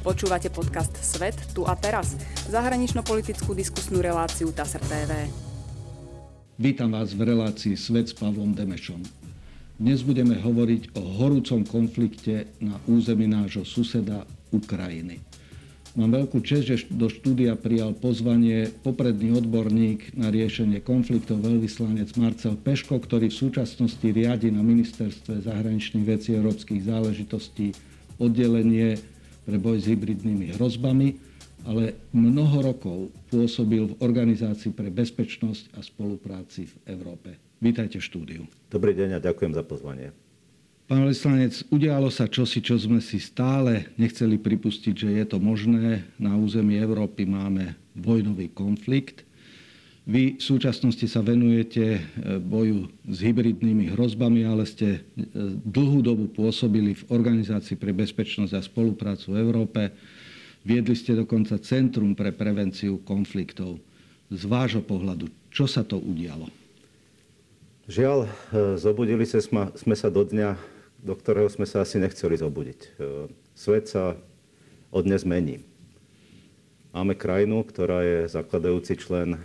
Počúvate podcast Svet tu a teraz, zahranično-politickú diskusnú reláciu TASR TV. Vítam vás v relácii Svet s Pavlom Demešom. Dnes budeme hovoriť o horúcom konflikte na území nášho suseda Ukrajiny. Mám veľkú čest, že do štúdia prijal pozvanie popredný odborník na riešenie konfliktov veľvyslanec Marcel Peško, ktorý v súčasnosti riadi na ministerstve zahraničných vecí európskych záležitostí oddelenie pre boj s hybridnými hrozbami, ale mnoho rokov pôsobil v Organizácii pre bezpečnosť a spolupráci v Európe. Vítajte v štúdiu. Dobrý deň a ďakujem za pozvanie. Pán vyslanec, udialo sa čosi, čo sme si stále nechceli pripustiť, že je to možné. Na území Európy máme vojnový konflikt. Vy v súčasnosti sa venujete e, boju s hybridnými hrozbami, ale ste e, dlhú dobu pôsobili v Organizácii pre bezpečnosť a spoluprácu v Európe. Viedli ste dokonca Centrum pre prevenciu konfliktov. Z vášho pohľadu, čo sa to udialo? Žiaľ, e, zobudili sme sa do dňa, do ktorého sme sa asi nechceli zobudiť. Svet sa od dnes mení. Máme krajinu, ktorá je zakladajúci člen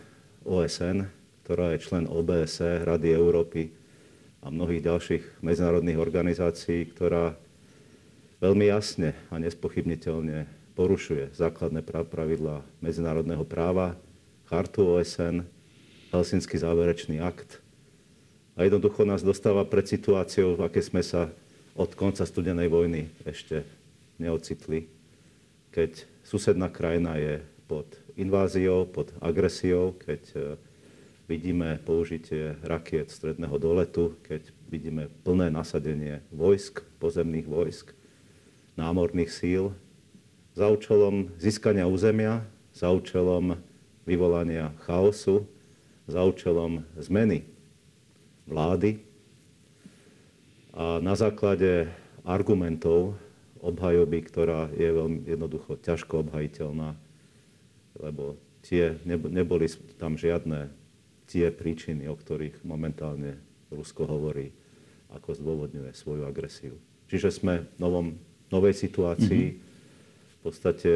OSN, ktorá je člen OBSE, Rady Európy a mnohých ďalších medzinárodných organizácií, ktorá veľmi jasne a nespochybniteľne porušuje základné pravidlá medzinárodného práva, chartu OSN, Helsinský záverečný akt. A jednoducho nás dostáva pred situáciou, v aké sme sa od konca studenej vojny ešte neocitli, keď susedná krajina je pod inváziou, pod agresiou, keď e, vidíme použitie rakiet stredného doletu, keď vidíme plné nasadenie vojsk, pozemných vojsk, námorných síl, za účelom získania územia, za účelom vyvolania chaosu, za účelom zmeny vlády. A na základe argumentov obhajoby, ktorá je veľmi jednoducho ťažko obhajiteľná, lebo tie, neboli tam žiadne tie príčiny, o ktorých momentálne Rusko hovorí, ako zdôvodňuje svoju agresiu. Čiže sme v novom, novej situácii. Mm-hmm. V podstate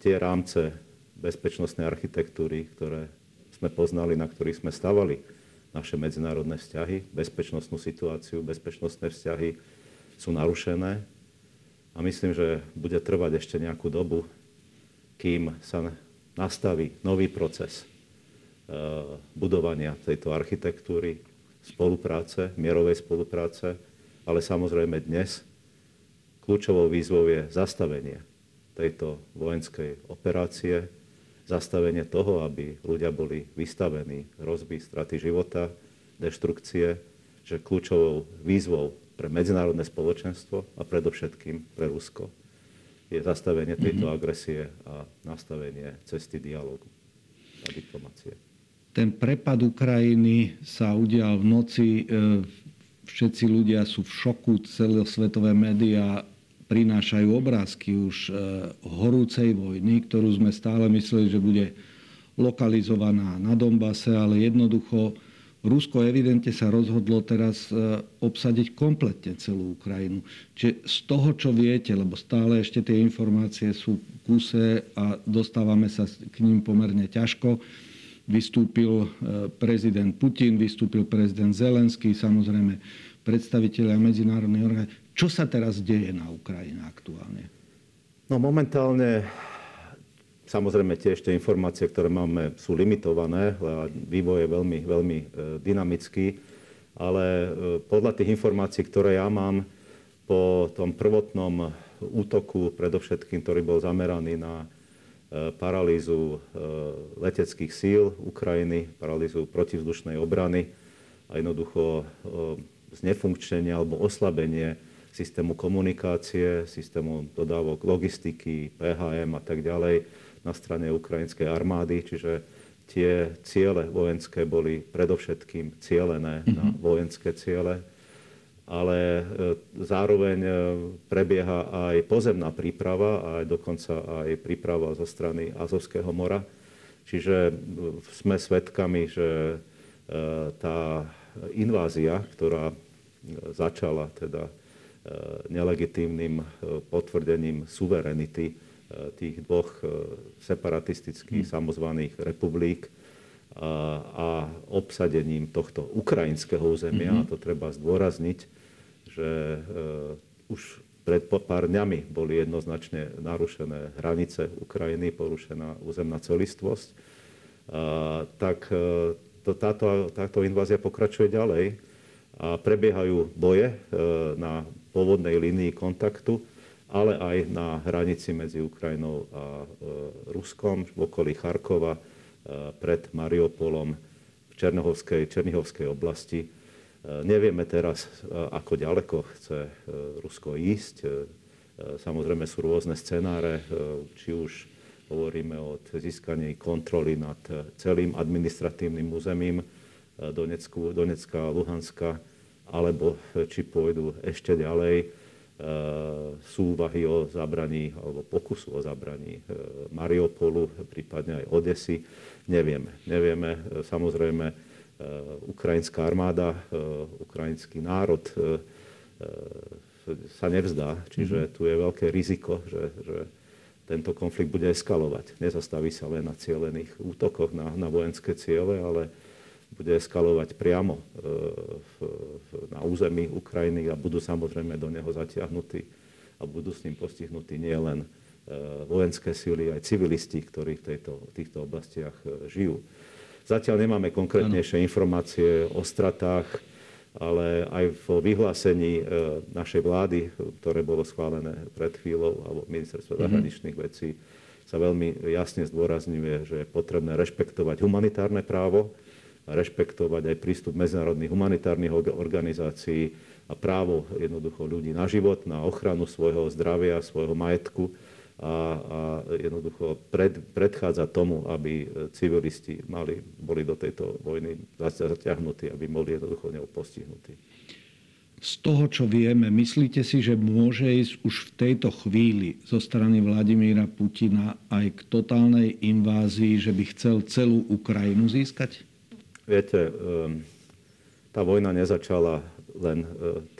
tie rámce bezpečnostnej architektúry, ktoré sme poznali, na ktorých sme stavali naše medzinárodné vzťahy, bezpečnostnú situáciu, bezpečnostné vzťahy sú narušené. A myslím, že bude trvať ešte nejakú dobu, kým sa nastaví nový proces eh, budovania tejto architektúry, spolupráce, mierovej spolupráce, ale samozrejme dnes kľúčovou výzvou je zastavenie tejto vojenskej operácie, zastavenie toho, aby ľudia boli vystavení hrozby straty života, deštrukcie, že kľúčovou výzvou pre medzinárodné spoločenstvo a predovšetkým pre Rusko je zastavenie tejto mm-hmm. agresie a nastavenie cesty dialogu a diplomácie. Ten prepad Ukrajiny sa udial v noci. E, všetci ľudia sú v šoku, celosvetové médiá prinášajú obrázky už e, horúcej vojny, ktorú sme stále mysleli, že bude lokalizovaná na Dombase, ale jednoducho Rusko evidentne sa rozhodlo teraz e, obsadiť kompletne celú Ukrajinu. Čiže z toho, čo viete, lebo stále ešte tie informácie sú kuse a dostávame sa k ním pomerne ťažko, vystúpil e, prezident Putin, vystúpil prezident Zelenský, samozrejme predstaviteľia medzinárodnej organizácie. Čo sa teraz deje na Ukrajine aktuálne? No momentálne Samozrejme, tie ešte informácie, ktoré máme, sú limitované vývoj je veľmi, veľmi e, dynamický. Ale e, podľa tých informácií, ktoré ja mám po tom prvotnom útoku, predovšetkým, ktorý bol zameraný na e, paralýzu leteckých síl Ukrajiny, paralýzu protivzdušnej obrany a jednoducho znefunkčenie alebo oslabenie systému komunikácie, systému dodávok logistiky, PHM a tak ďalej, na strane ukrajinskej armády, čiže tie ciele vojenské boli predovšetkým cielené mm-hmm. na mhm. vojenské ciele, ale e, zároveň e, prebieha aj pozemná príprava aj dokonca aj príprava zo strany Azovského mora. Čiže e, sme svedkami, že tá invázia, ktorá začala teda nelegitímnym potvrdením suverenity tých dvoch separatistických mm. samozvaných republik a obsadením tohto ukrajinského územia, mm-hmm. a to treba zdôrazniť, že už pred pár dňami boli jednoznačne narušené hranice Ukrajiny, porušená územná celistvosť, tak to, táto, táto invázia pokračuje ďalej a prebiehajú boje na pôvodnej línii kontaktu, ale aj na hranici medzi Ukrajinou a e, Ruskom v okolí Charkova pred Mariupolom v Černihovskej, Černihovskej oblasti. Nevieme teraz, ako ďaleko chce Rusko ísť. Samozrejme sú rôzne scenáre, či už hovoríme o získaní kontroly nad celým administratívnym územím Donecku, Donecka a Luhanska, alebo či pôjdu ešte ďalej sú úvahy o zabraní alebo pokusu o zabraní Mariupolu, prípadne aj Odesy. Nevieme. Nevieme. Samozrejme, ukrajinská armáda, ukrajinský národ sa nevzdá. Čiže mhm. tu je veľké riziko, že, že tento konflikt bude eskalovať. Nezastaví sa len na cielených útokoch na, na vojenské ciele, ale bude eskalovať priamo e, v, v, na území Ukrajiny a budú samozrejme do neho zatiahnutí a budú s ním postihnutí nielen E, vojenské síly, aj civilisti, ktorí v, tejto, v týchto oblastiach e, žijú. Zatiaľ nemáme konkrétnejšie informácie o stratách, ale aj vo vyhlásení našej vlády, ktoré bolo schválené pred chvíľou, alebo ministerstva mm-hmm. zahraničných vecí, sa veľmi jasne zdôrazňuje, že je potrebné rešpektovať humanitárne právo, rešpektovať aj prístup medzinárodných humanitárnych organizácií a právo jednoducho ľudí na život, na ochranu svojho zdravia, svojho majetku a, a jednoducho pred, predchádza tomu, aby civilisti mali, boli do tejto vojny zaťahnutí, aby boli jednoducho neho postihnutí. Z toho, čo vieme, myslíte si, že môže ísť už v tejto chvíli zo strany Vladimíra Putina aj k totálnej invázii, že by chcel celú Ukrajinu získať? Viete, ehm, tá vojna nezačala len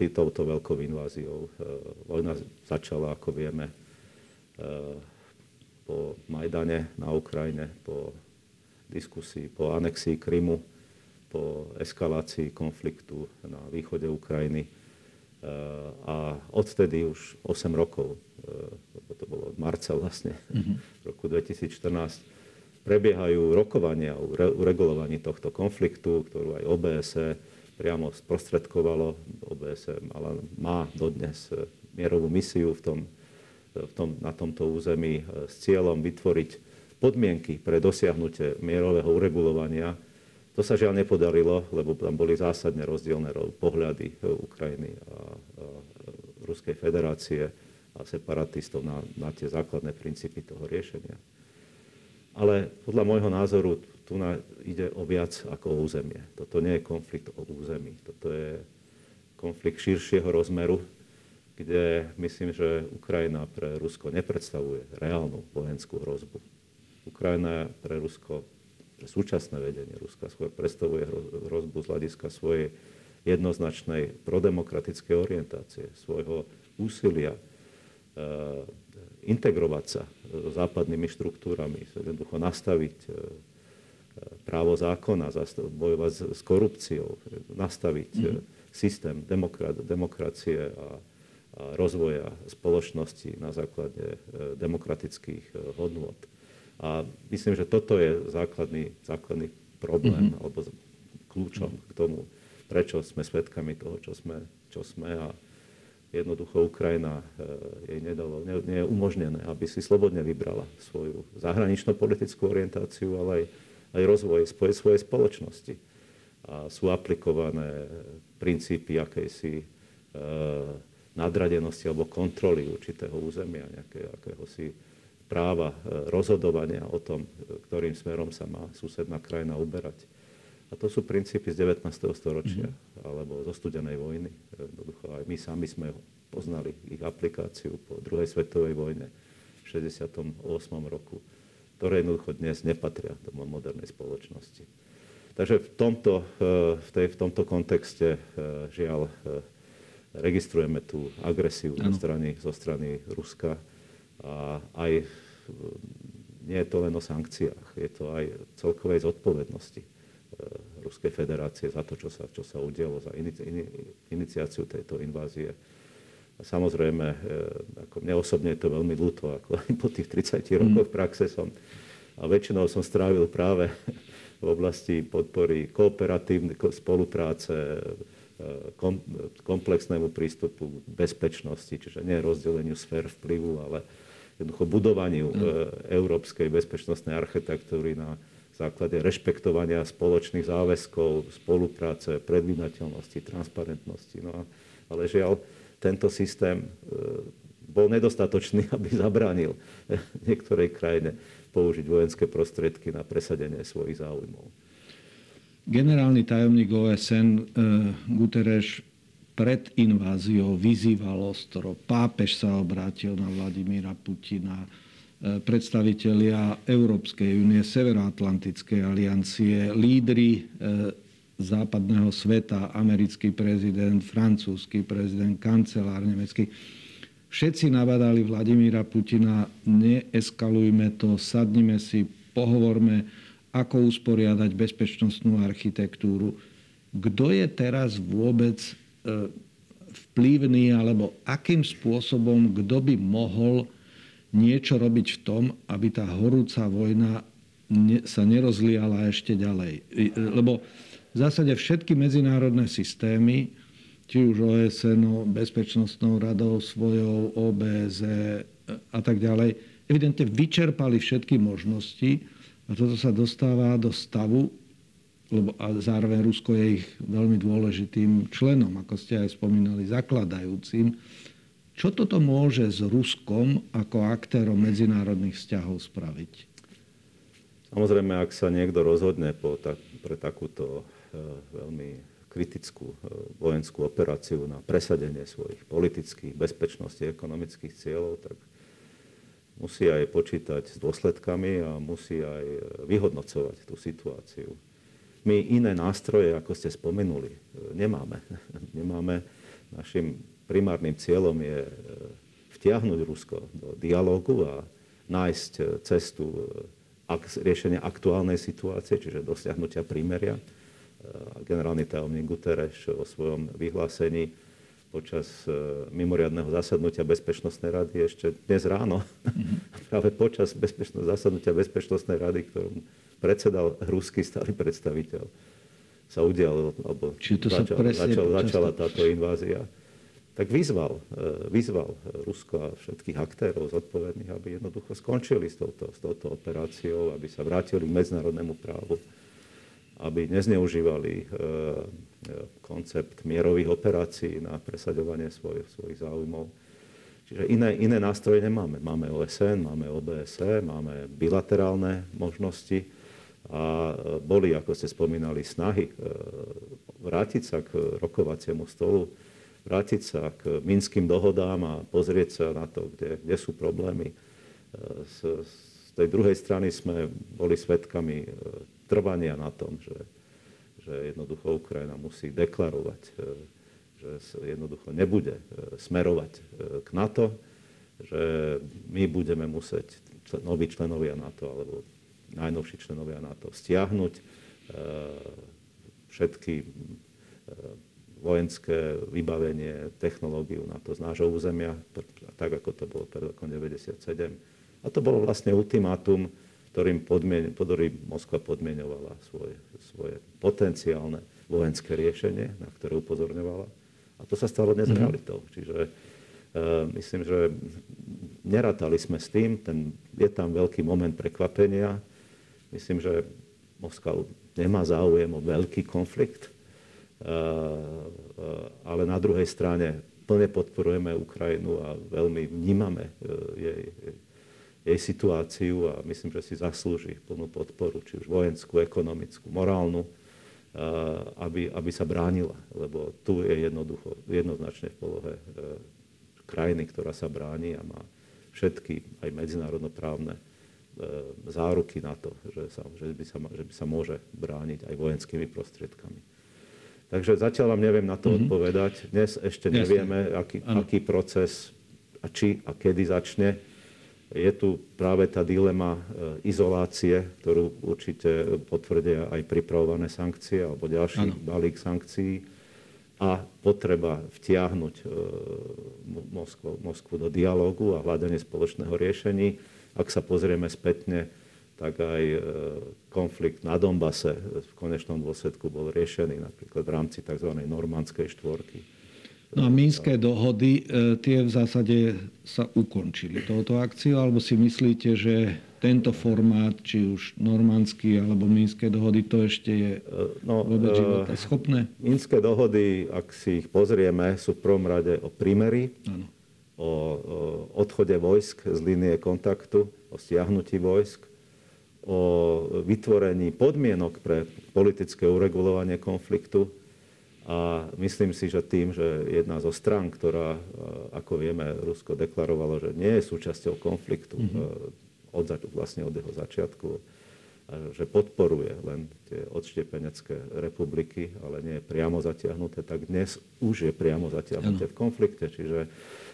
e, touto veľkou inváziou. E, vojna začala, ako vieme, Eh, po Majdane na Ukrajine, po diskusii, po anexii Krymu, po eskalácii konfliktu na východe Ukrajiny. A odtedy už 8 rokov, to bolo od marca vlastne, mm-hmm. roku 2014, prebiehajú rokovania o uregulovaní tohto konfliktu, ktorú aj OBSE priamo sprostredkovalo. OBSE mala, má dodnes mierovú misiu v tom v tom, na tomto území e, s cieľom vytvoriť podmienky pre dosiahnutie mierového uregulovania. To sa žiaľ nepodarilo, lebo tam boli zásadne rozdielne pohľady e, Ukrajiny a, a Ruskej federácie a separatistov na, na tie základné princípy toho riešenia. Ale podľa môjho názoru tu ide o viac ako o územie. Toto nie je konflikt o území. Toto je konflikt širšieho rozmeru, kde myslím, že Ukrajina pre Rusko nepredstavuje reálnu vojenskú hrozbu. Ukrajina pre Rusko, pre súčasné vedenie Ruska skôr predstavuje hrozbu z hľadiska svojej jednoznačnej prodemokratickej orientácie, svojho úsilia e, integrovať sa s západnými štruktúrami, jednoducho nastaviť e, právo zákona, bojovať s korupciou, nastaviť mm-hmm. systém demokrat, demokracie a rozvoja spoločnosti na základe e, demokratických e, hodnôt. A myslím, že toto je základný, základný problém mm-hmm. alebo kľúčom k tomu, prečo sme svedkami toho, čo sme, čo sme a jednoducho Ukrajina e, jej nedalo, nie, nie je umožnené, aby si slobodne vybrala svoju zahraničnú politickú orientáciu, ale aj, aj rozvoj svojej, svojej spoločnosti. A sú aplikované princípy akejsi e, nadradenosti alebo kontroly určitého územia, nejakého akéhosi práva e, rozhodovania o tom, ktorým smerom sa má susedná krajina uberať. A to sú princípy z 19. storočia mm-hmm. alebo zo studenej vojny. Jednoducho aj my sami sme poznali ich aplikáciu po druhej svetovej vojne v 68. roku, ktoré jednoducho dnes nepatria do modernej spoločnosti. Takže v tomto, e, v, tej, v tomto kontexte žiaľ registrujeme tú agresiu zo strany, zo strany Ruska a A aj nie je to len o sankciách, je to aj celkovej zodpovednosti Ruskej federácie za to, čo sa, čo sa udialo, za iniciáciu tejto invázie. A samozrejme, ako mne osobne je to veľmi ľúto, ako aj po tých 30 rokoch mm. praxe som, a väčšinou som strávil práve v oblasti podpory kooperatívnej spolupráce, komplexnému prístupu k bezpečnosti, čiže nie rozdeleniu sfér vplyvu, ale jednoducho budovaniu mm. európskej bezpečnostnej architektúry na základe rešpektovania spoločných záväzkov, spolupráce, predvídateľnosti, transparentnosti. No, ale žiaľ, tento systém e, bol nedostatočný, aby zabránil niektorej krajine použiť vojenské prostriedky na presadenie svojich záujmov. Generálny tajomník OSN e, Guterres pred inváziou vyzýval ostro. Pápež sa obrátil na Vladimíra Putina. Predstavitelia Európskej únie, Severoatlantickej aliancie, lídry e, západného sveta, americký prezident, francúzsky prezident, kancelár nemecký. Všetci nabadali Vladimíra Putina, neeskalujme to, sadnime si, pohovorme, ako usporiadať bezpečnostnú architektúru. Kto je teraz vôbec e, vplyvný, alebo akým spôsobom, kto by mohol niečo robiť v tom, aby tá horúca vojna sa nerozliala ešte ďalej. E, lebo v zásade všetky medzinárodné systémy, či už OSN, Bezpečnostnou radou svojou, OBZ e, a tak ďalej, evidentne vyčerpali všetky možnosti a toto sa dostáva do stavu, lebo a zároveň Rusko je ich veľmi dôležitým členom, ako ste aj spomínali, zakladajúcim. Čo toto môže s Ruskom ako aktérom medzinárodných vzťahov spraviť? Samozrejme, ak sa niekto rozhodne po tak, pre takúto e, veľmi kritickú e, vojenskú operáciu na presadenie svojich politických, bezpečnosti, ekonomických cieľov, tak musí aj počítať s dôsledkami a musí aj vyhodnocovať tú situáciu. My iné nástroje, ako ste spomenuli, nemáme. nemáme. Našim primárnym cieľom je e, vtiahnuť Rusko do dialógu a nájsť e, cestu e, riešenia aktuálnej situácie, čiže dosiahnutia prímeria. Generálny tajomník Guterres vo svojom vyhlásení počas mimoriadného zasadnutia Bezpečnostnej rady ešte dnes ráno, mm-hmm. práve počas bezpečného zasadnutia Bezpečnostnej rady, ktorom predsedal ruský stály predstaviteľ, sa udial, alebo začal, začal, začala táto invázia, tak vyzval, e, vyzval Rusko a všetkých aktérov zodpovedných, aby jednoducho skončili s touto, s touto operáciou, aby sa vrátili k medzinárodnému právu, aby nezneužívali e, koncept mierových operácií na presaďovanie svoj, svojich záujmov. Čiže iné, iné nástroje nemáme. Máme OSN, máme OBSE, máme bilaterálne možnosti a boli, ako ste spomínali, snahy e, vrátiť sa k rokovaciemu stolu, vrátiť sa k minským dohodám a pozrieť sa na to, kde, kde sú problémy. Z, e, z tej druhej strany sme boli svedkami e, trvania na tom, že že jednoducho Ukrajina musí deklarovať, e, že jednoducho nebude smerovať k NATO, že my budeme musieť noví členovia NATO alebo najnovší členovia NATO stiahnuť všetky vojenské vybavenie, technológiu NATO z nášho územia, tak ako to bolo pred rokom 1997. A to bolo vlastne ultimátum ktorým, podmien, ktorým Moskva podmienovala svoje, svoje potenciálne vojenské riešenie, na ktoré upozorňovala. A to sa stalo dnes mm-hmm. realitou. Čiže uh, myslím, že nerátali sme s tým, ten, je tam veľký moment prekvapenia. Myslím, že Moskva nemá záujem o veľký konflikt, ale na druhej strane plne podporujeme Ukrajinu a veľmi vnímame jej, jej situáciu a myslím, že si zaslúži plnú podporu, či už vojenskú, ekonomickú, morálnu, aby, aby sa bránila. Lebo tu je jednoducho, jednoznačne v polohe krajiny, ktorá sa bráni a má všetky aj medzinárodnoprávne záruky na to, že, sa, že, by sa, že by sa môže brániť aj vojenskými prostriedkami. Takže zatiaľ vám neviem na to mm-hmm. odpovedať. Dnes ešte nevieme, aký, aký proces a či a kedy začne Je tu práve tá dilema izolácie, ktorú určite potvrdia aj pripravované sankcie alebo ďalší ano. balík sankcií a potreba vtiahnuť e, Moskvu, Moskvu do dialógu a hľadanie spoločného riešení. Ak sa pozrieme spätne, tak aj e, konflikt na Donbase v konečnom dôsledku bol riešený napríklad v rámci tzv. normandskej štvorky. No a Mínske dohody, e, tie v zásade sa ukončili touto akciou, alebo si myslíte, že tento formát, či už normandský alebo Mínske dohody, to ešte je e, no, vôbec života schopné? Mínske dohody, ak si ich pozrieme, sú v prvom rade o prímeri, ano. o odchode vojsk z línie kontaktu, o stiahnutí vojsk, o vytvorení podmienok pre politické uregulovanie konfliktu. A myslím si, že tým, že jedna zo strán, ktorá, e, ako vieme, Rusko deklarovalo, že nie je súčasťou konfliktu, mm-hmm od, vlastne od jeho začiatku, že podporuje len tie odštiepenecké republiky, ale nie je priamo zatiahnuté, tak dnes už je priamo zatiahnuté v konflikte. Čiže,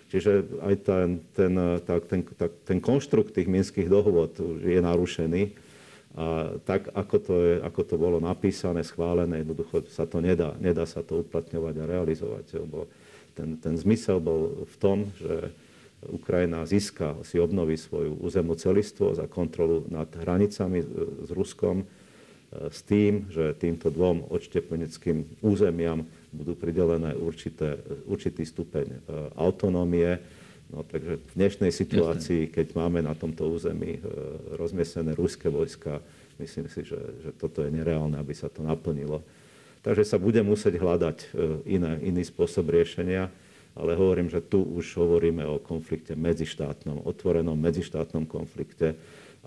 čiže aj ten, ten, tá, ten, tá, ten konštrukt tých minských dohôd je narušený. A tak, ako to, je, ako to bolo napísané, schválené, jednoducho sa to nedá, nedá sa to uplatňovať a realizovať. Lebo ten, ten zmysel bol v tom, že Ukrajina získa, si obnoví svoju územnú celistvo za kontrolu nad hranicami s Ruskom s tým, že týmto dvom odštepeneckým územiam budú pridelené určité, určitý stupeň e, autonómie. No, takže v dnešnej situácii, keď máme na tomto území e, rozmiesené ruské vojska, myslím si, že, že toto je nereálne, aby sa to naplnilo. Takže sa bude musieť hľadať iné, iný spôsob riešenia ale hovorím, že tu už hovoríme o konflikte medzištátnom, otvorenom medzištátnom konflikte.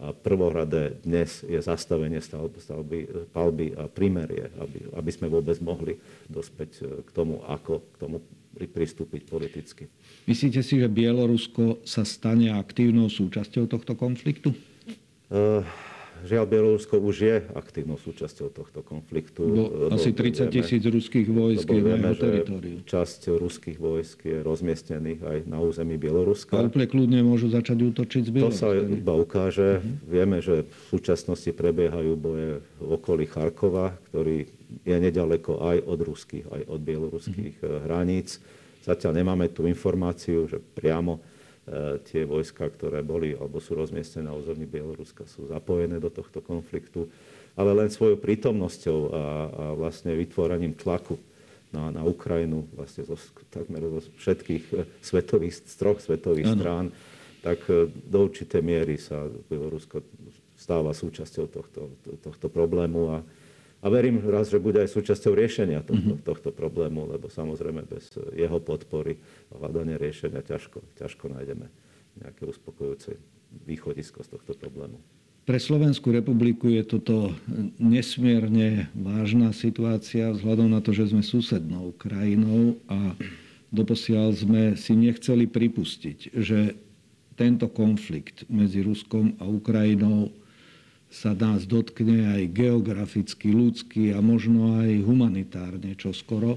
Prvohradé dnes je zastavenie stavby, stavby, palby a primerie, aby, aby sme vôbec mohli dospäť e, k tomu, ako k tomu pristúpiť politicky. Myslíte si, že Bielorusko sa stane aktívnou súčasťou tohto konfliktu? Uh, Žiaľ, Bielorusko už je aktívnou súčasťou tohto konfliktu. Bo asi 30 tisíc ruských vojsk je na jeho teritoriu. Časť ruských vojsk je rozmiestnených aj na území Bieloruska. A úplne kľudne môžu začať útočiť z Bieloruska. To sa iba ukáže. Uh-huh. Vieme, že v súčasnosti prebiehajú boje v okolí Charkova, ktorý je nedaleko aj od ruských, aj od bieloruských uh-huh. hraníc. Zatiaľ nemáme tú informáciu, že priamo tie vojska, ktoré boli alebo sú rozmiestnené na území Bieloruska, sú zapojené do tohto konfliktu, ale len svojou prítomnosťou a, a vlastne vytvorením tlaku na, na Ukrajinu vlastne zo, takmer zo všetkých e, svetových, z troch svetových ano. strán, tak e, do určitej miery sa Bielorusko stáva súčasťou tohto, tohto problému a, a verím raz, že bude aj súčasťou riešenia tohto, mm-hmm. tohto problému, lebo samozrejme bez jeho podpory a hľadania riešenia ťažko, ťažko nájdeme nejaké uspokojujúce východisko z tohto problému. Pre Slovenskú republiku je toto nesmierne vážna situácia vzhľadom na to, že sme susednou krajinou a doposiaľ sme si nechceli pripustiť, že tento konflikt medzi Ruskom a Ukrajinou sa nás dotkne aj geograficky, ľudsky a možno aj humanitárne čoskoro.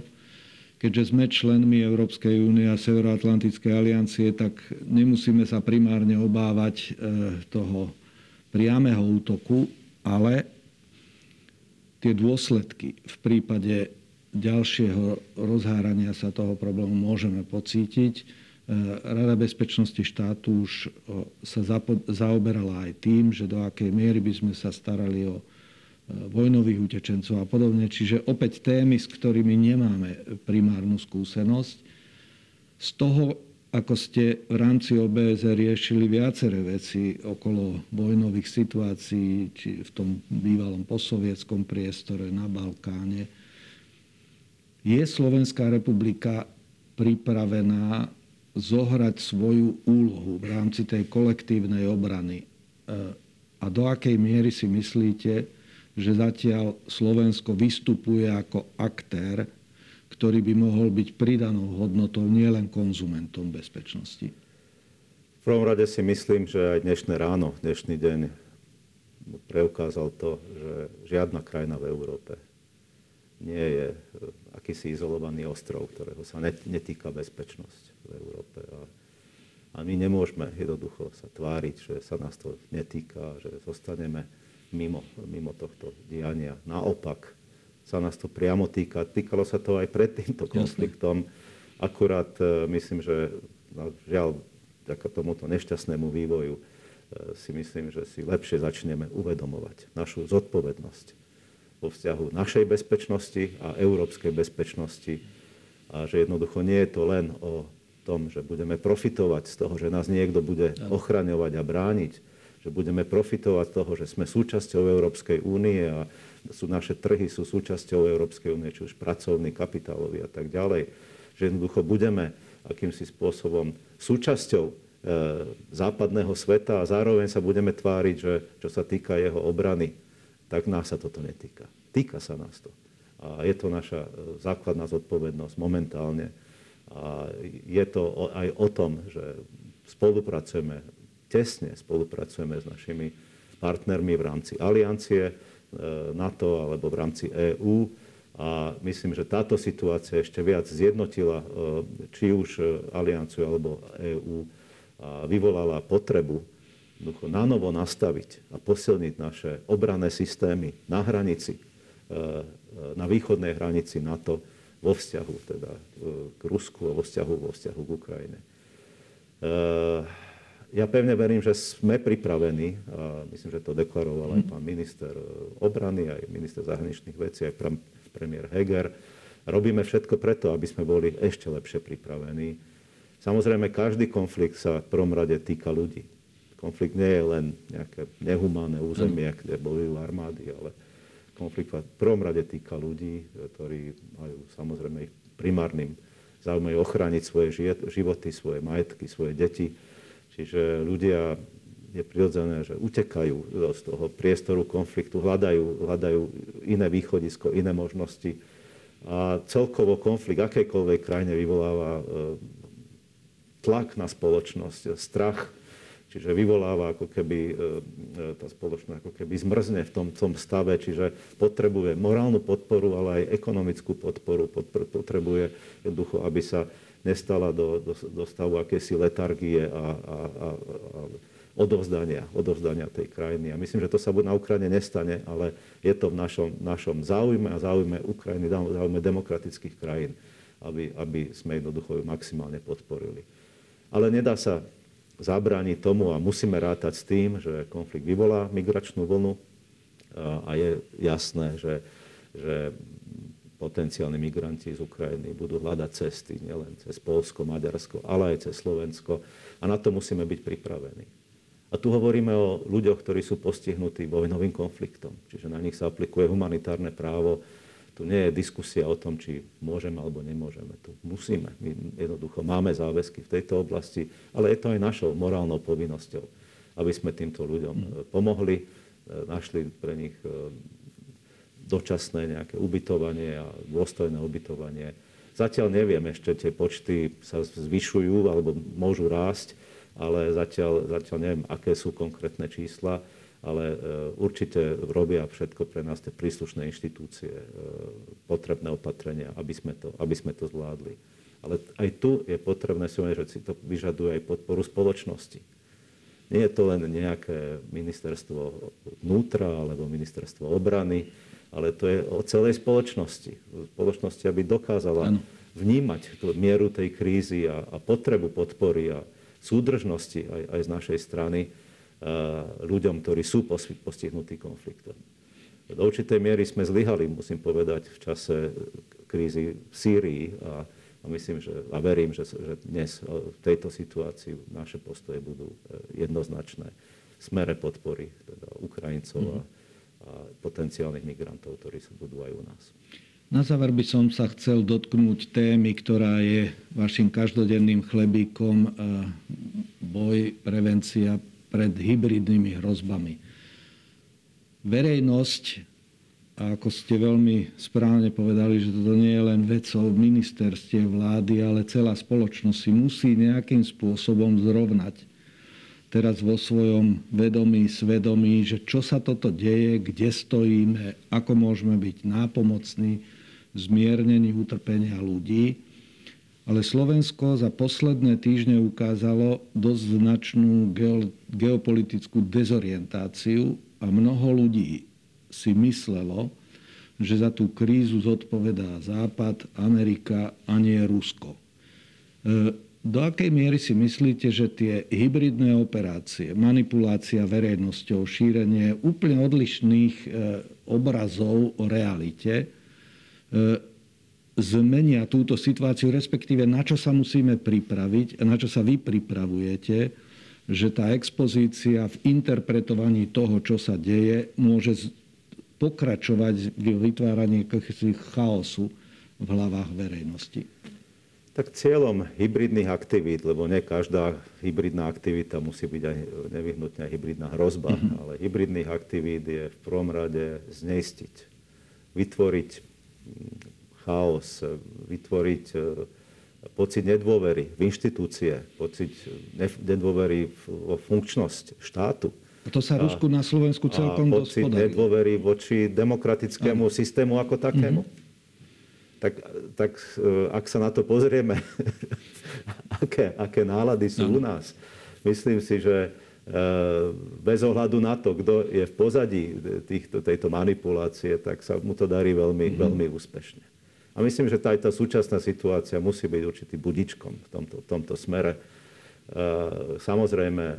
Keďže sme členmi Európskej únie a Severoatlantickej aliancie, tak nemusíme sa primárne obávať e, toho priameho útoku, ale tie dôsledky v prípade ďalšieho rozhárania sa toho problému môžeme pocítiť Rada bezpečnosti štátu už sa zaoberala aj tým, že do akej miery by sme sa starali o vojnových utečencov a podobne. Čiže opäť témy, s ktorými nemáme primárnu skúsenosť. Z toho, ako ste v rámci OBS riešili viaceré veci okolo vojnových situácií, či v tom bývalom posovietskom priestore, na Balkáne, je Slovenská republika pripravená zohrať svoju úlohu v rámci tej kolektívnej obrany. E, a do akej miery si myslíte, že zatiaľ Slovensko vystupuje ako aktér, ktorý by mohol byť pridanou hodnotou nielen konzumentom bezpečnosti? V prvom rade si myslím, že aj dnešné ráno, dnešný deň preukázal to, že žiadna krajina v Európe nie je akýsi izolovaný ostrov, ktorého sa netýka bezpečnosť v Európe. A A my nemôžeme jednoducho sa tváriť, že sa nás to netýka, že zostaneme mimo, mimo tohto diania. Naopak sa nás to priamo týka. Týkalo sa to aj pred týmto konfliktom. Akurát e, myslím, že no, žiaľ, vďaka tomuto nešťastnému vývoju e, si myslím, že si lepšie začneme uvedomovať našu zodpovednosť vo vzťahu našej bezpečnosti a európskej bezpečnosti. A že jednoducho nie je to len o tom, že budeme profitovať z toho, že nás niekto bude ochraňovať a brániť, že budeme profitovať z toho, že sme súčasťou Európskej únie a sú naše trhy sú súčasťou Európskej únie, či už pracovný, kapitálový a tak ďalej. Že jednoducho budeme akýmsi spôsobom súčasťou e, západného sveta a zároveň sa budeme tváriť, že čo sa týka jeho obrany, tak nás sa toto netýka. Týka sa nás to. A je to naša e, základná zodpovednosť momentálne a je to aj o tom, že spolupracujeme, tesne spolupracujeme s našimi partnermi v rámci aliancie e, NATO alebo v rámci EÚ. A myslím, že táto situácia ešte viac zjednotila e, či už alianciu alebo EÚ a vyvolala potrebu na novo nastaviť a posilniť naše obranné systémy na hranici, e, na východnej hranici NATO, vo vzťahu teda e, k Rusku a vo vzťahu, vo vzťahu k Ukrajine. E, ja pevne verím, že sme pripravení, a myslím, že to deklaroval aj pán minister obrany, aj minister zahraničných vecí, aj premiér Heger. Robíme všetko preto, aby sme boli ešte lepšie pripravení. Samozrejme, každý konflikt sa v prvom rade týka ľudí. Konflikt nie je len nejaké nehumánne územie, kde bojujú armády, ale konflikt v prvom rade týka ľudí, ktorí majú samozrejme ich primárnym záujme ochrániť svoje životy, svoje majetky, svoje deti. Čiže ľudia je prirodzené, že utekajú z toho priestoru konfliktu, hľadajú, hľadajú iné východisko, iné možnosti. A celkovo konflikt akejkoľvek krajine vyvoláva e, tlak na spoločnosť, strach, Čiže vyvoláva ako keby e, e, tá spoločnosť ako keby zmrzne v tom, tom stave, čiže potrebuje morálnu podporu, ale aj ekonomickú podporu. Potrebuje jednoducho, aby sa nestala do, do, do stavu akési letargie a, a, a, a odovzdania, odovzdania tej krajiny. A myslím, že to sa na Ukrajine nestane, ale je to v našom, našom záujme a záujme Ukrajiny, záujme demokratických krajín, aby, aby sme jednoducho ju maximálne podporili. Ale nedá sa zabrániť tomu a musíme rátať s tým, že konflikt vyvolá migračnú vlnu a je jasné, že, že potenciálni migranti z Ukrajiny budú hľadať cesty nielen cez Polsko, Maďarsko, ale aj cez Slovensko a na to musíme byť pripravení. A tu hovoríme o ľuďoch, ktorí sú postihnutí vojnovým konfliktom, čiže na nich sa aplikuje humanitárne právo, tu nie je diskusia o tom, či môžeme alebo nemôžeme. Tu musíme. My jednoducho máme záväzky v tejto oblasti, ale je to aj našou morálnou povinnosťou, aby sme týmto ľuďom mm. pomohli, e, našli pre nich e, dočasné nejaké ubytovanie a dôstojné ubytovanie. Zatiaľ neviem, ešte tie počty sa zvyšujú alebo môžu rásť, ale zatiaľ, zatiaľ neviem, aké sú konkrétne čísla ale e, určite robia všetko pre nás tie príslušné inštitúcie, e, potrebné opatrenia, aby sme to, aby sme to zvládli. Ale aj tu je potrebné si že si to vyžaduje aj podporu spoločnosti. Nie je to len nejaké ministerstvo vnútra alebo ministerstvo obrany, ale to je o celej spoločnosti. Spoločnosti, aby dokázala vnímať tú mieru tej krízy a, a potrebu podpory a súdržnosti aj, aj z našej strany ľuďom, ktorí sú postihnutí konfliktom. Do určitej miery sme zlyhali, musím povedať, v čase krízy v Sýrii a, a myslím, že, a verím, že, že dnes eh, v tejto situácii naše postoje budú eh, jednoznačné v smere podpory teda Ukrajincov a, a potenciálnych migrantov, ktorí sa budú aj u nás. Na záver by som sa chcel dotknúť témy, ktorá je vašim každodenným chlebíkom, boj, prevencia, pred hybridnými hrozbami. Verejnosť, a ako ste veľmi správne povedali, že toto nie je len vecou ministerstie vlády, ale celá spoločnosť si musí nejakým spôsobom zrovnať teraz vo svojom vedomí, svedomí, že čo sa toto deje, kde stojíme, ako môžeme byť nápomocní v zmiernení utrpenia ľudí. Ale Slovensko za posledné týždne ukázalo dosť značnú geopolitickú dezorientáciu a mnoho ľudí si myslelo, že za tú krízu zodpovedá Západ, Amerika a nie Rusko. E, do akej miery si myslíte, že tie hybridné operácie, manipulácia verejnosťou, šírenie úplne odlišných e, obrazov o realite e, zmenia túto situáciu, respektíve na čo sa musíme pripraviť na čo sa vy pripravujete, že tá expozícia v interpretovaní toho, čo sa deje, môže pokračovať v vytváraní chaosu v hlavách verejnosti? Tak cieľom hybridných aktivít, lebo nie každá hybridná aktivita musí byť aj nevyhnutne hybridná hrozba, mm-hmm. ale hybridných aktivít je v prvom rade zneistiť, vytvoriť chaos, vytvoriť e, pocit nedôvery v inštitúcie, pocit nedôvery vo funkčnosť štátu. A to sa Rusku na Slovensku celkom a pocit nedôvery voči demokratickému Aj. systému ako takému. Mm-hmm. Tak, tak e, ak sa na to pozrieme, aké, aké nálady sú no. u nás, myslím si, že e, bez ohľadu na to, kto je v pozadí týchto, tejto manipulácie, tak sa mu to darí veľmi, mm-hmm. veľmi úspešne. A myslím, že tá, tá súčasná situácia musí byť určitý budičkom v tomto, v tomto smere Eh, samozrejme, eh,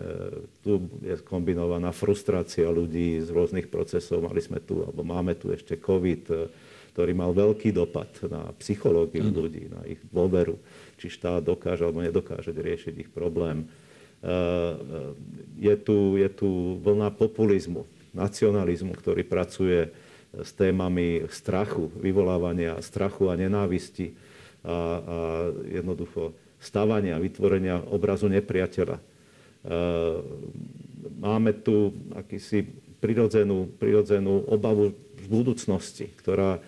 tu je kombinovaná frustrácia ľudí z rôznych procesov. Mali sme tu, alebo máme tu ešte COVID, eh, ktorý mal veľký dopad na psychológiu ľudí, na ich dôveru, či štát dokáže alebo nedokáže riešiť ich problém. Je tu, je tu vlna populizmu, nacionalizmu, ktorý pracuje s témami strachu, vyvolávania strachu a nenávisti a, a jednoducho stavania, vytvorenia obrazu nepriateľa. E, máme tu akýsi prirodzenú, prirodzenú obavu v budúcnosti, ktorá e,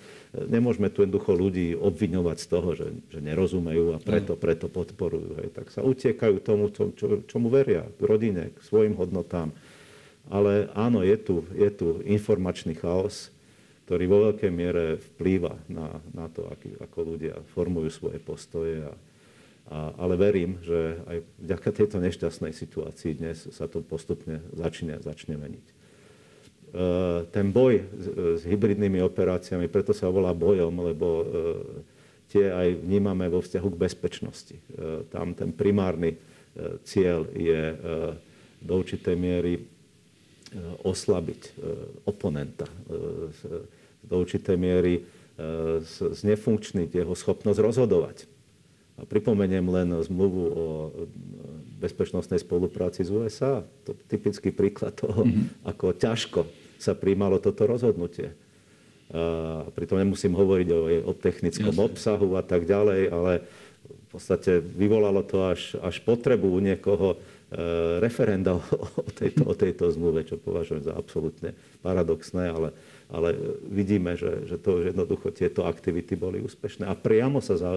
nemôžeme tu jednoducho ľudí obviňovať z toho, že, že nerozumejú a preto, preto podporujú. Hej. Tak sa utiekajú tomu, čo, čo, čomu veria, k rodine, k svojim hodnotám. Ale áno, je tu, je tu informačný chaos, ktorý vo veľkej miere vplýva na, na to, aký, ako ľudia formujú svoje postoje a, a, ale verím, že aj vďaka tejto nešťastnej situácii dnes sa to postupne začne, začne meniť. E, ten boj s, s hybridnými operáciami, preto sa volá bojom, lebo e, tie aj vnímame vo vzťahu k bezpečnosti. E, tam ten primárny e, cieľ je e, do určitej miery oslabiť e, oponenta, e, do určitej miery e, znefunkčniť jeho schopnosť rozhodovať a pripomeniem len zmluvu o bezpečnostnej spolupráci z USA. To je typický príklad toho, mm-hmm. ako ťažko sa príjmalo toto rozhodnutie. A pritom nemusím hovoriť o, o technickom Jasne. obsahu a tak ďalej, ale v podstate vyvolalo to až, až potrebu u niekoho e, referenda o, tejto, o tejto zmluve, čo považujem za absolútne paradoxné, ale, ale vidíme, že, že to že jednoducho tieto aktivity boli úspešné a priamo sa za,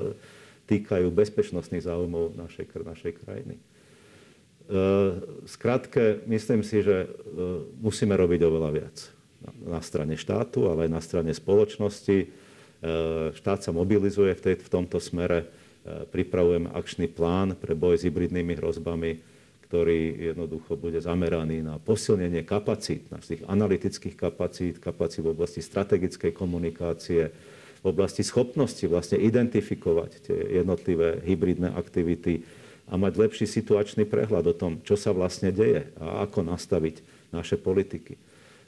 týkajú bezpečnostných záujmov našej, našej krajiny. Skrátke, e, myslím si, že e, musíme robiť oveľa viac. Na strane štátu, ale aj na strane spoločnosti. E, štát sa mobilizuje v, tej, v tomto smere. Pripravujeme akčný plán pre boj s hybridnými hrozbami, ktorý jednoducho bude zameraný na posilnenie kapacít, našich analytických kapacít, kapacít v oblasti strategickej komunikácie, v oblasti schopnosti vlastne identifikovať tie jednotlivé hybridné aktivity a mať lepší situačný prehľad o tom, čo sa vlastne deje a ako nastaviť naše politiky.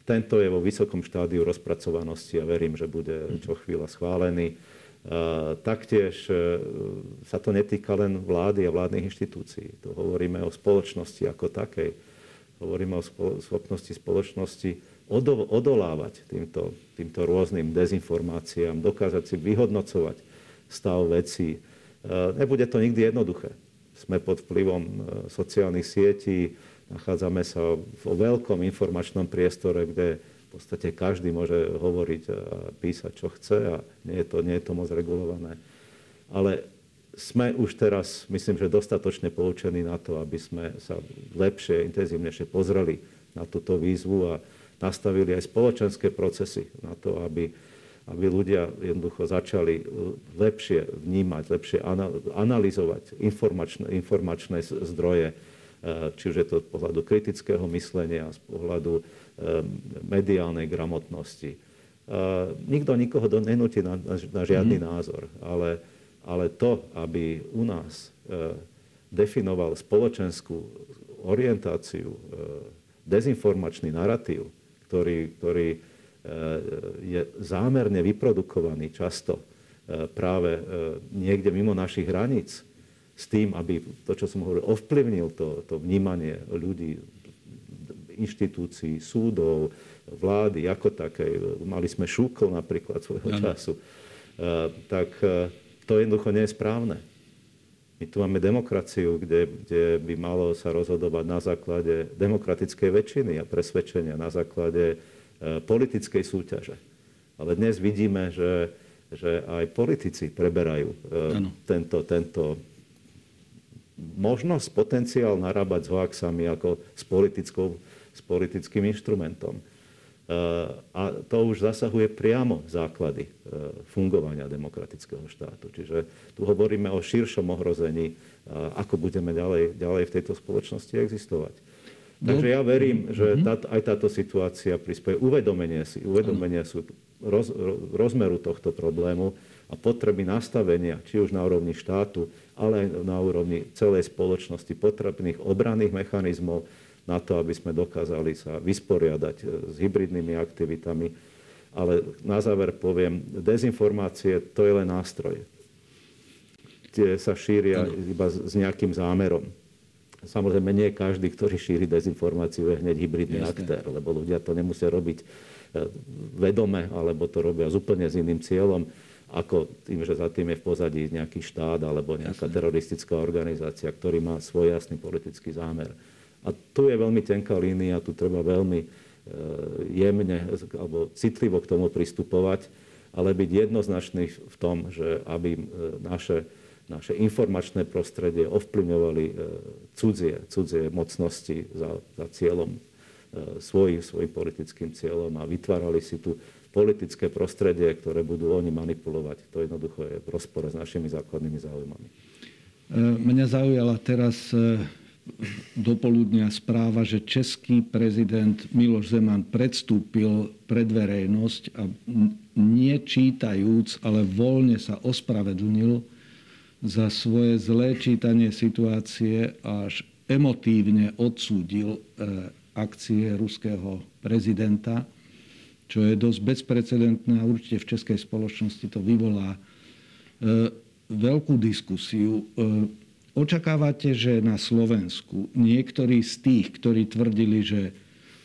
Tento je vo vysokom štádiu rozpracovanosti a verím, že bude čo chvíľa schválený. Taktiež e, sa to netýka len vlády a vládnych inštitúcií. To hovoríme o spoločnosti ako takej. Hovoríme o schopnosti spoločnosti odolávať týmto, týmto rôznym dezinformáciám, dokázať si vyhodnocovať stav vecí. E, nebude to nikdy jednoduché. Sme pod vplyvom e, sociálnych sietí, nachádzame sa vo veľkom informačnom priestore, kde podstate každý môže hovoriť a písať, čo chce a nie je to, nie je to moc regulované. Ale sme už teraz, myslím, že dostatočne poučení na to, aby sme sa lepšie, intenzívnejšie pozreli na túto výzvu a nastavili aj spoločenské procesy na to, aby, aby ľudia jednoducho začali e, lepšie vnímať, lepšie analyzovať informačné, informačné zdroje, či už je to z pohľadu kritického myslenia, z pohľadu mediálnej gramotnosti. Nikto nikoho nenúti na, na žiadny mm. názor, ale, ale to, aby u nás definoval spoločenskú orientáciu, dezinformačný narratív, ktorý, ktorý je zámerne vyprodukovaný často práve niekde mimo našich hraníc, s tým, aby to, čo som hovoril, ovplyvnil to, to vnímanie ľudí, inštitúcií, súdov, vlády ako také. Mali sme šúkol napríklad svojho ano. času. Tak to jednoducho nie je správne. My tu máme demokraciu, kde, kde by malo sa rozhodovať na základe demokratickej väčšiny a presvedčenia, na základe e, politickej súťaže. Ale dnes vidíme, že, že aj politici preberajú e, tento, tento možnosť, potenciál narábať s hoaxami ako s, politickou, s politickým inštrumentom. Eh, a to už zasahuje priamo základy eh, fungovania demokratického štátu. Čiže tu hovoríme o širšom ohrození, eh, ako budeme ďalej, ďalej v tejto spoločnosti existovať. Takže ja verím, že mhm. táto, aj táto situácia prispieje uvedomenie si, uvedomenie si roz, rozmeru tohto problému a potreby nastavenia, či už na úrovni štátu, ale aj na úrovni celej spoločnosti, potrebných obranných mechanizmov, na to, aby sme dokázali sa vysporiadať e, s hybridnými aktivitami. Ale na záver poviem, dezinformácie to je len nástroj. Tie sa šíria iba s nejakým zámerom. Samozrejme, nie každý, ktorý šíri dezinformáciu, je hneď hybridný Jasne. aktér, lebo ľudia to nemusia robiť e, vedome, alebo to robia s úplne s iným cieľom, ako tým, že za tým je v pozadí nejaký štát alebo nejaká Jasne. teroristická organizácia, ktorý má svoj jasný politický zámer. A tu je veľmi tenká línia, tu treba veľmi e, jemne alebo citlivo k tomu pristupovať, ale byť jednoznačný v tom, že aby e, naše, naše informačné prostredie ovplyvňovali e, cudzie, cudzie mocnosti za, za cieľom svojim, svojim politickým cieľom a vytvárali si tu politické prostredie, ktoré budú oni manipulovať. To jednoducho je v rozpore s našimi základnými záujmami. Mňa zaujala teraz dopoludnia správa, že český prezident Miloš Zeman predstúpil pred verejnosť a nečítajúc, ale voľne sa ospravedlnil za svoje zlé čítanie situácie až emotívne odsúdil e, akcie ruského prezidenta, čo je dosť bezprecedentné a určite v českej spoločnosti to vyvolá e, veľkú diskusiu. Očakávate, že na Slovensku niektorí z tých, ktorí tvrdili, že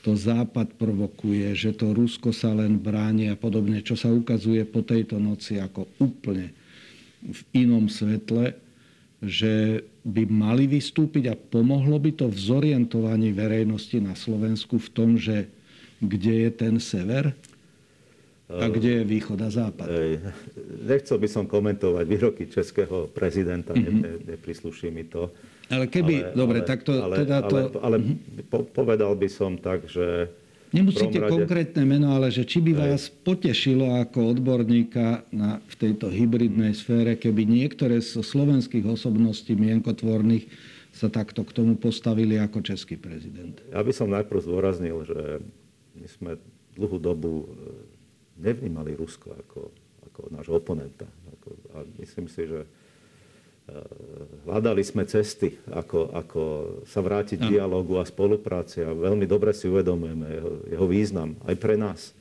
to Západ provokuje, že to Rusko sa len bráni a podobne, čo sa ukazuje po tejto noci ako úplne v inom svetle, že by mali vystúpiť a pomohlo by to v zorientovaní verejnosti na Slovensku v tom, že kde je ten sever? A kde je východ a západ? Nechcel by som komentovať výroky českého prezidenta, mm-hmm. ne, neprisluší mi to. Ale keby, ale, dobre, ale, tak to... Ale, teda to... ale, ale mm-hmm. po, povedal by som tak, že... Nemusíte rade... konkrétne meno, ale že či by vás potešilo ako odborníka na, v tejto hybridnej sfére, keby niektoré zo slovenských osobností mienkotvorných sa takto k tomu postavili ako český prezident. Ja by som najprv zdôraznil, že my sme dlhú dobu nevnímali Rusko ako, ako nášho oponenta. Ako, a myslím si, že e, hľadali sme cesty, ako, ako sa vrátiť k dialogu a spolupráci a veľmi dobre si uvedomujeme jeho, jeho význam aj pre nás.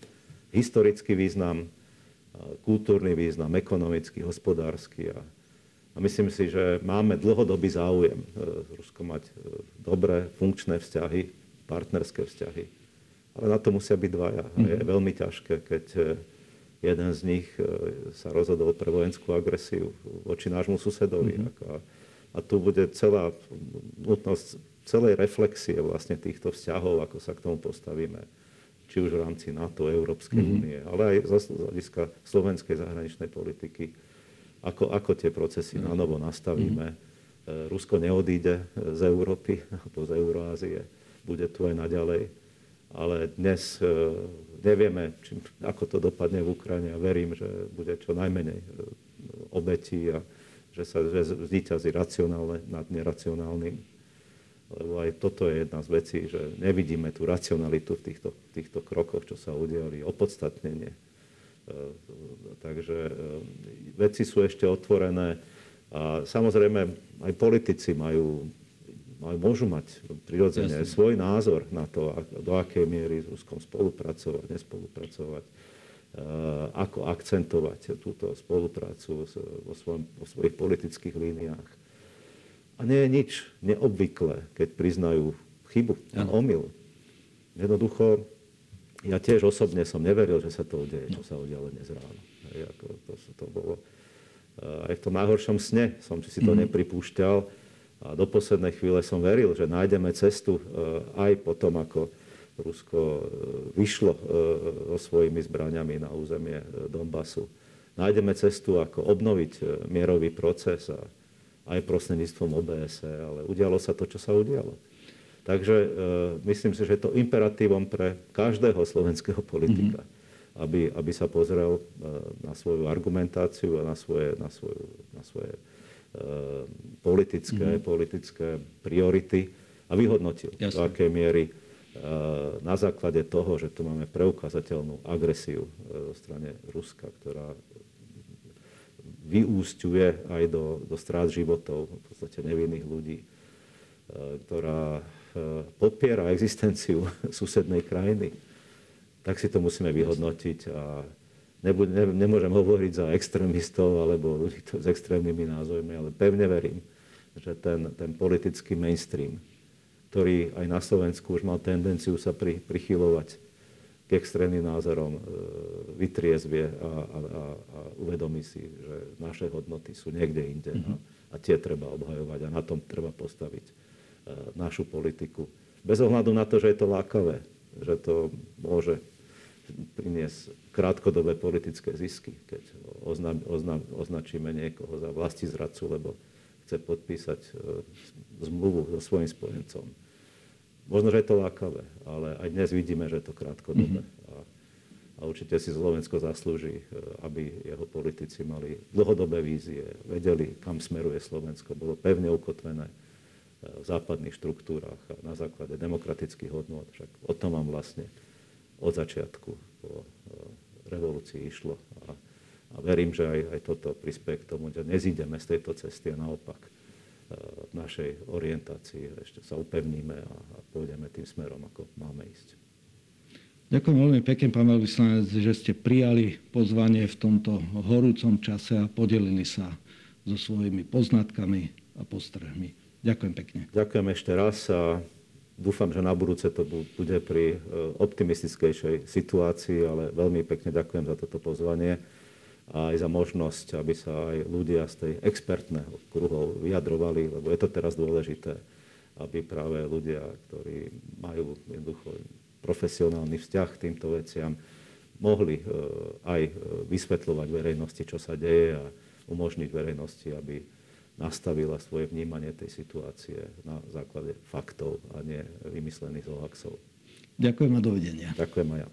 Historický význam, kultúrny význam, ekonomický, hospodársky. A, a myslím si, že máme dlhodobý záujem s e, Ruskom mať e, dobré, funkčné vzťahy, partnerské vzťahy. Ale na to musia byť dvaja. A je mhm. veľmi ťažké, keď e, jeden z nich e, sa rozhodol pre vojenskú agresiu voči nášmu susedovi. Mm-hmm. A, a tu bude celá nutnosť celej reflexie vlastne týchto vzťahov, ako sa k tomu postavíme. Či už v rámci NATO, Európskej mm-hmm. únie, ale aj z hľadiska slovenskej zahraničnej politiky. Ako, ako tie procesy mm-hmm. na novo nastavíme. Mm-hmm. Rusko neodíde z Európy alebo z Euroázie. Bude tu aj naďalej ale dnes nevieme, či, ako to dopadne v Ukrajine a verím, že bude čo najmenej obetí a že sa že zvíťazí racionálne nad neracionálnym. Lebo aj toto je jedna z vecí, že nevidíme tú racionalitu v týchto, týchto krokoch, čo sa udiali, opodstatnenie. E, takže e, veci sú ešte otvorené a samozrejme aj politici majú môžu mať prirodzene Jasne. svoj názor na to, do akej miery s Ruskom spolupracovať, nespolupracovať Eh, ako akcentovať túto spoluprácu vo, svojom, vo svojich politických líniách. A nie je nič neobvyklé, keď priznajú chybu a omyl. Jednoducho, ja tiež osobne som neveril, že sa to udeje, čo sa udialo dnes ráno. Hej, ako to, to bolo, eh, aj v tom najhoršom sne som si to mm. nepripúšťal. A do poslednej chvíle som veril, že nájdeme cestu eh, aj potom, ako Rusko e, vyšlo e, so svojimi zbraniami na územie e, Donbasu. Nájdeme cestu, ako obnoviť mierový proces a aj prostredníctvom OBS, ale udialo sa to, čo sa udialo. Takže myslím si, že je to imperatívom pre každého slovenského politika, mm-hmm. aby, aby sa pozrel na svoju argumentáciu a na svoje, na svoju, na svoje politické, mm-hmm. politické priority a vyhodnotil, Jasne. do akej miery na základe toho, že tu máme preukázateľnú agresiu e, zo strane Ruska, ktorá vyústiuje aj do, do strát životov v podstate nevinných ľudí, ktorá podpiera existenciu susednej krajiny, tak si to musíme vyhodnotiť a nebuď, ne, nemôžem hovoriť za extrémistov alebo ľudí to s extrémnymi názormi, ale pevne verím, že ten, ten politický mainstream ktorý aj na Slovensku už mal tendenciu sa pri, prichylovať k extrémnym názorom, e, vytriezvie a, a, a, a uvedomí si, že naše hodnoty sú niekde inde mm-hmm. a, mhm. a tie treba obhajovať a na tom treba postaviť uh, našu politiku. Bez ohľadu na to, že je to lákavé, že to môže priniesť krátkodobé politické zisky, keď oznam, oznam, označíme niekoho za vlasti zradcu, lebo chce podpísať e, zmluvu so svojím spojencom. Možno, že je to lákavé, ale aj dnes vidíme, že je to krátkodobé. Mm-hmm. A, a určite si Slovensko zaslúži, e, aby jeho politici mali dlhodobé vízie, vedeli, kam smeruje Slovensko, bolo pevne ukotvené e, v západných štruktúrach a na základe demokratických hodnôt. Však o tom vám vlastne od začiatku po revolúcii išlo. A a verím, že aj, aj toto prispieje k tomu, že nezídeme z tejto cesty a naopak e, v našej orientácii ešte sa upevníme a, a pôjdeme tým smerom, ako máme ísť. Ďakujem veľmi pekne, pán veľvyslanec, že ste prijali pozvanie v tomto horúcom čase a podelili sa so svojimi poznatkami a postrehmi. Ďakujem pekne. Ďakujem ešte raz a dúfam, že na budúce to bude pri e, optimistickejšej situácii, ale veľmi pekne ďakujem za toto pozvanie a aj za možnosť, aby sa aj ľudia z tej expertného kruhov vyjadrovali, lebo je to teraz dôležité, aby práve ľudia, ktorí majú jednoducho profesionálny vzťah k týmto veciam, mohli e, aj vysvetľovať verejnosti, čo sa deje a umožniť verejnosti, aby nastavila svoje vnímanie tej situácie na základe faktov a nie vymyslených hoaxov. Ďakujem a dovidenia. Ďakujem aj ja.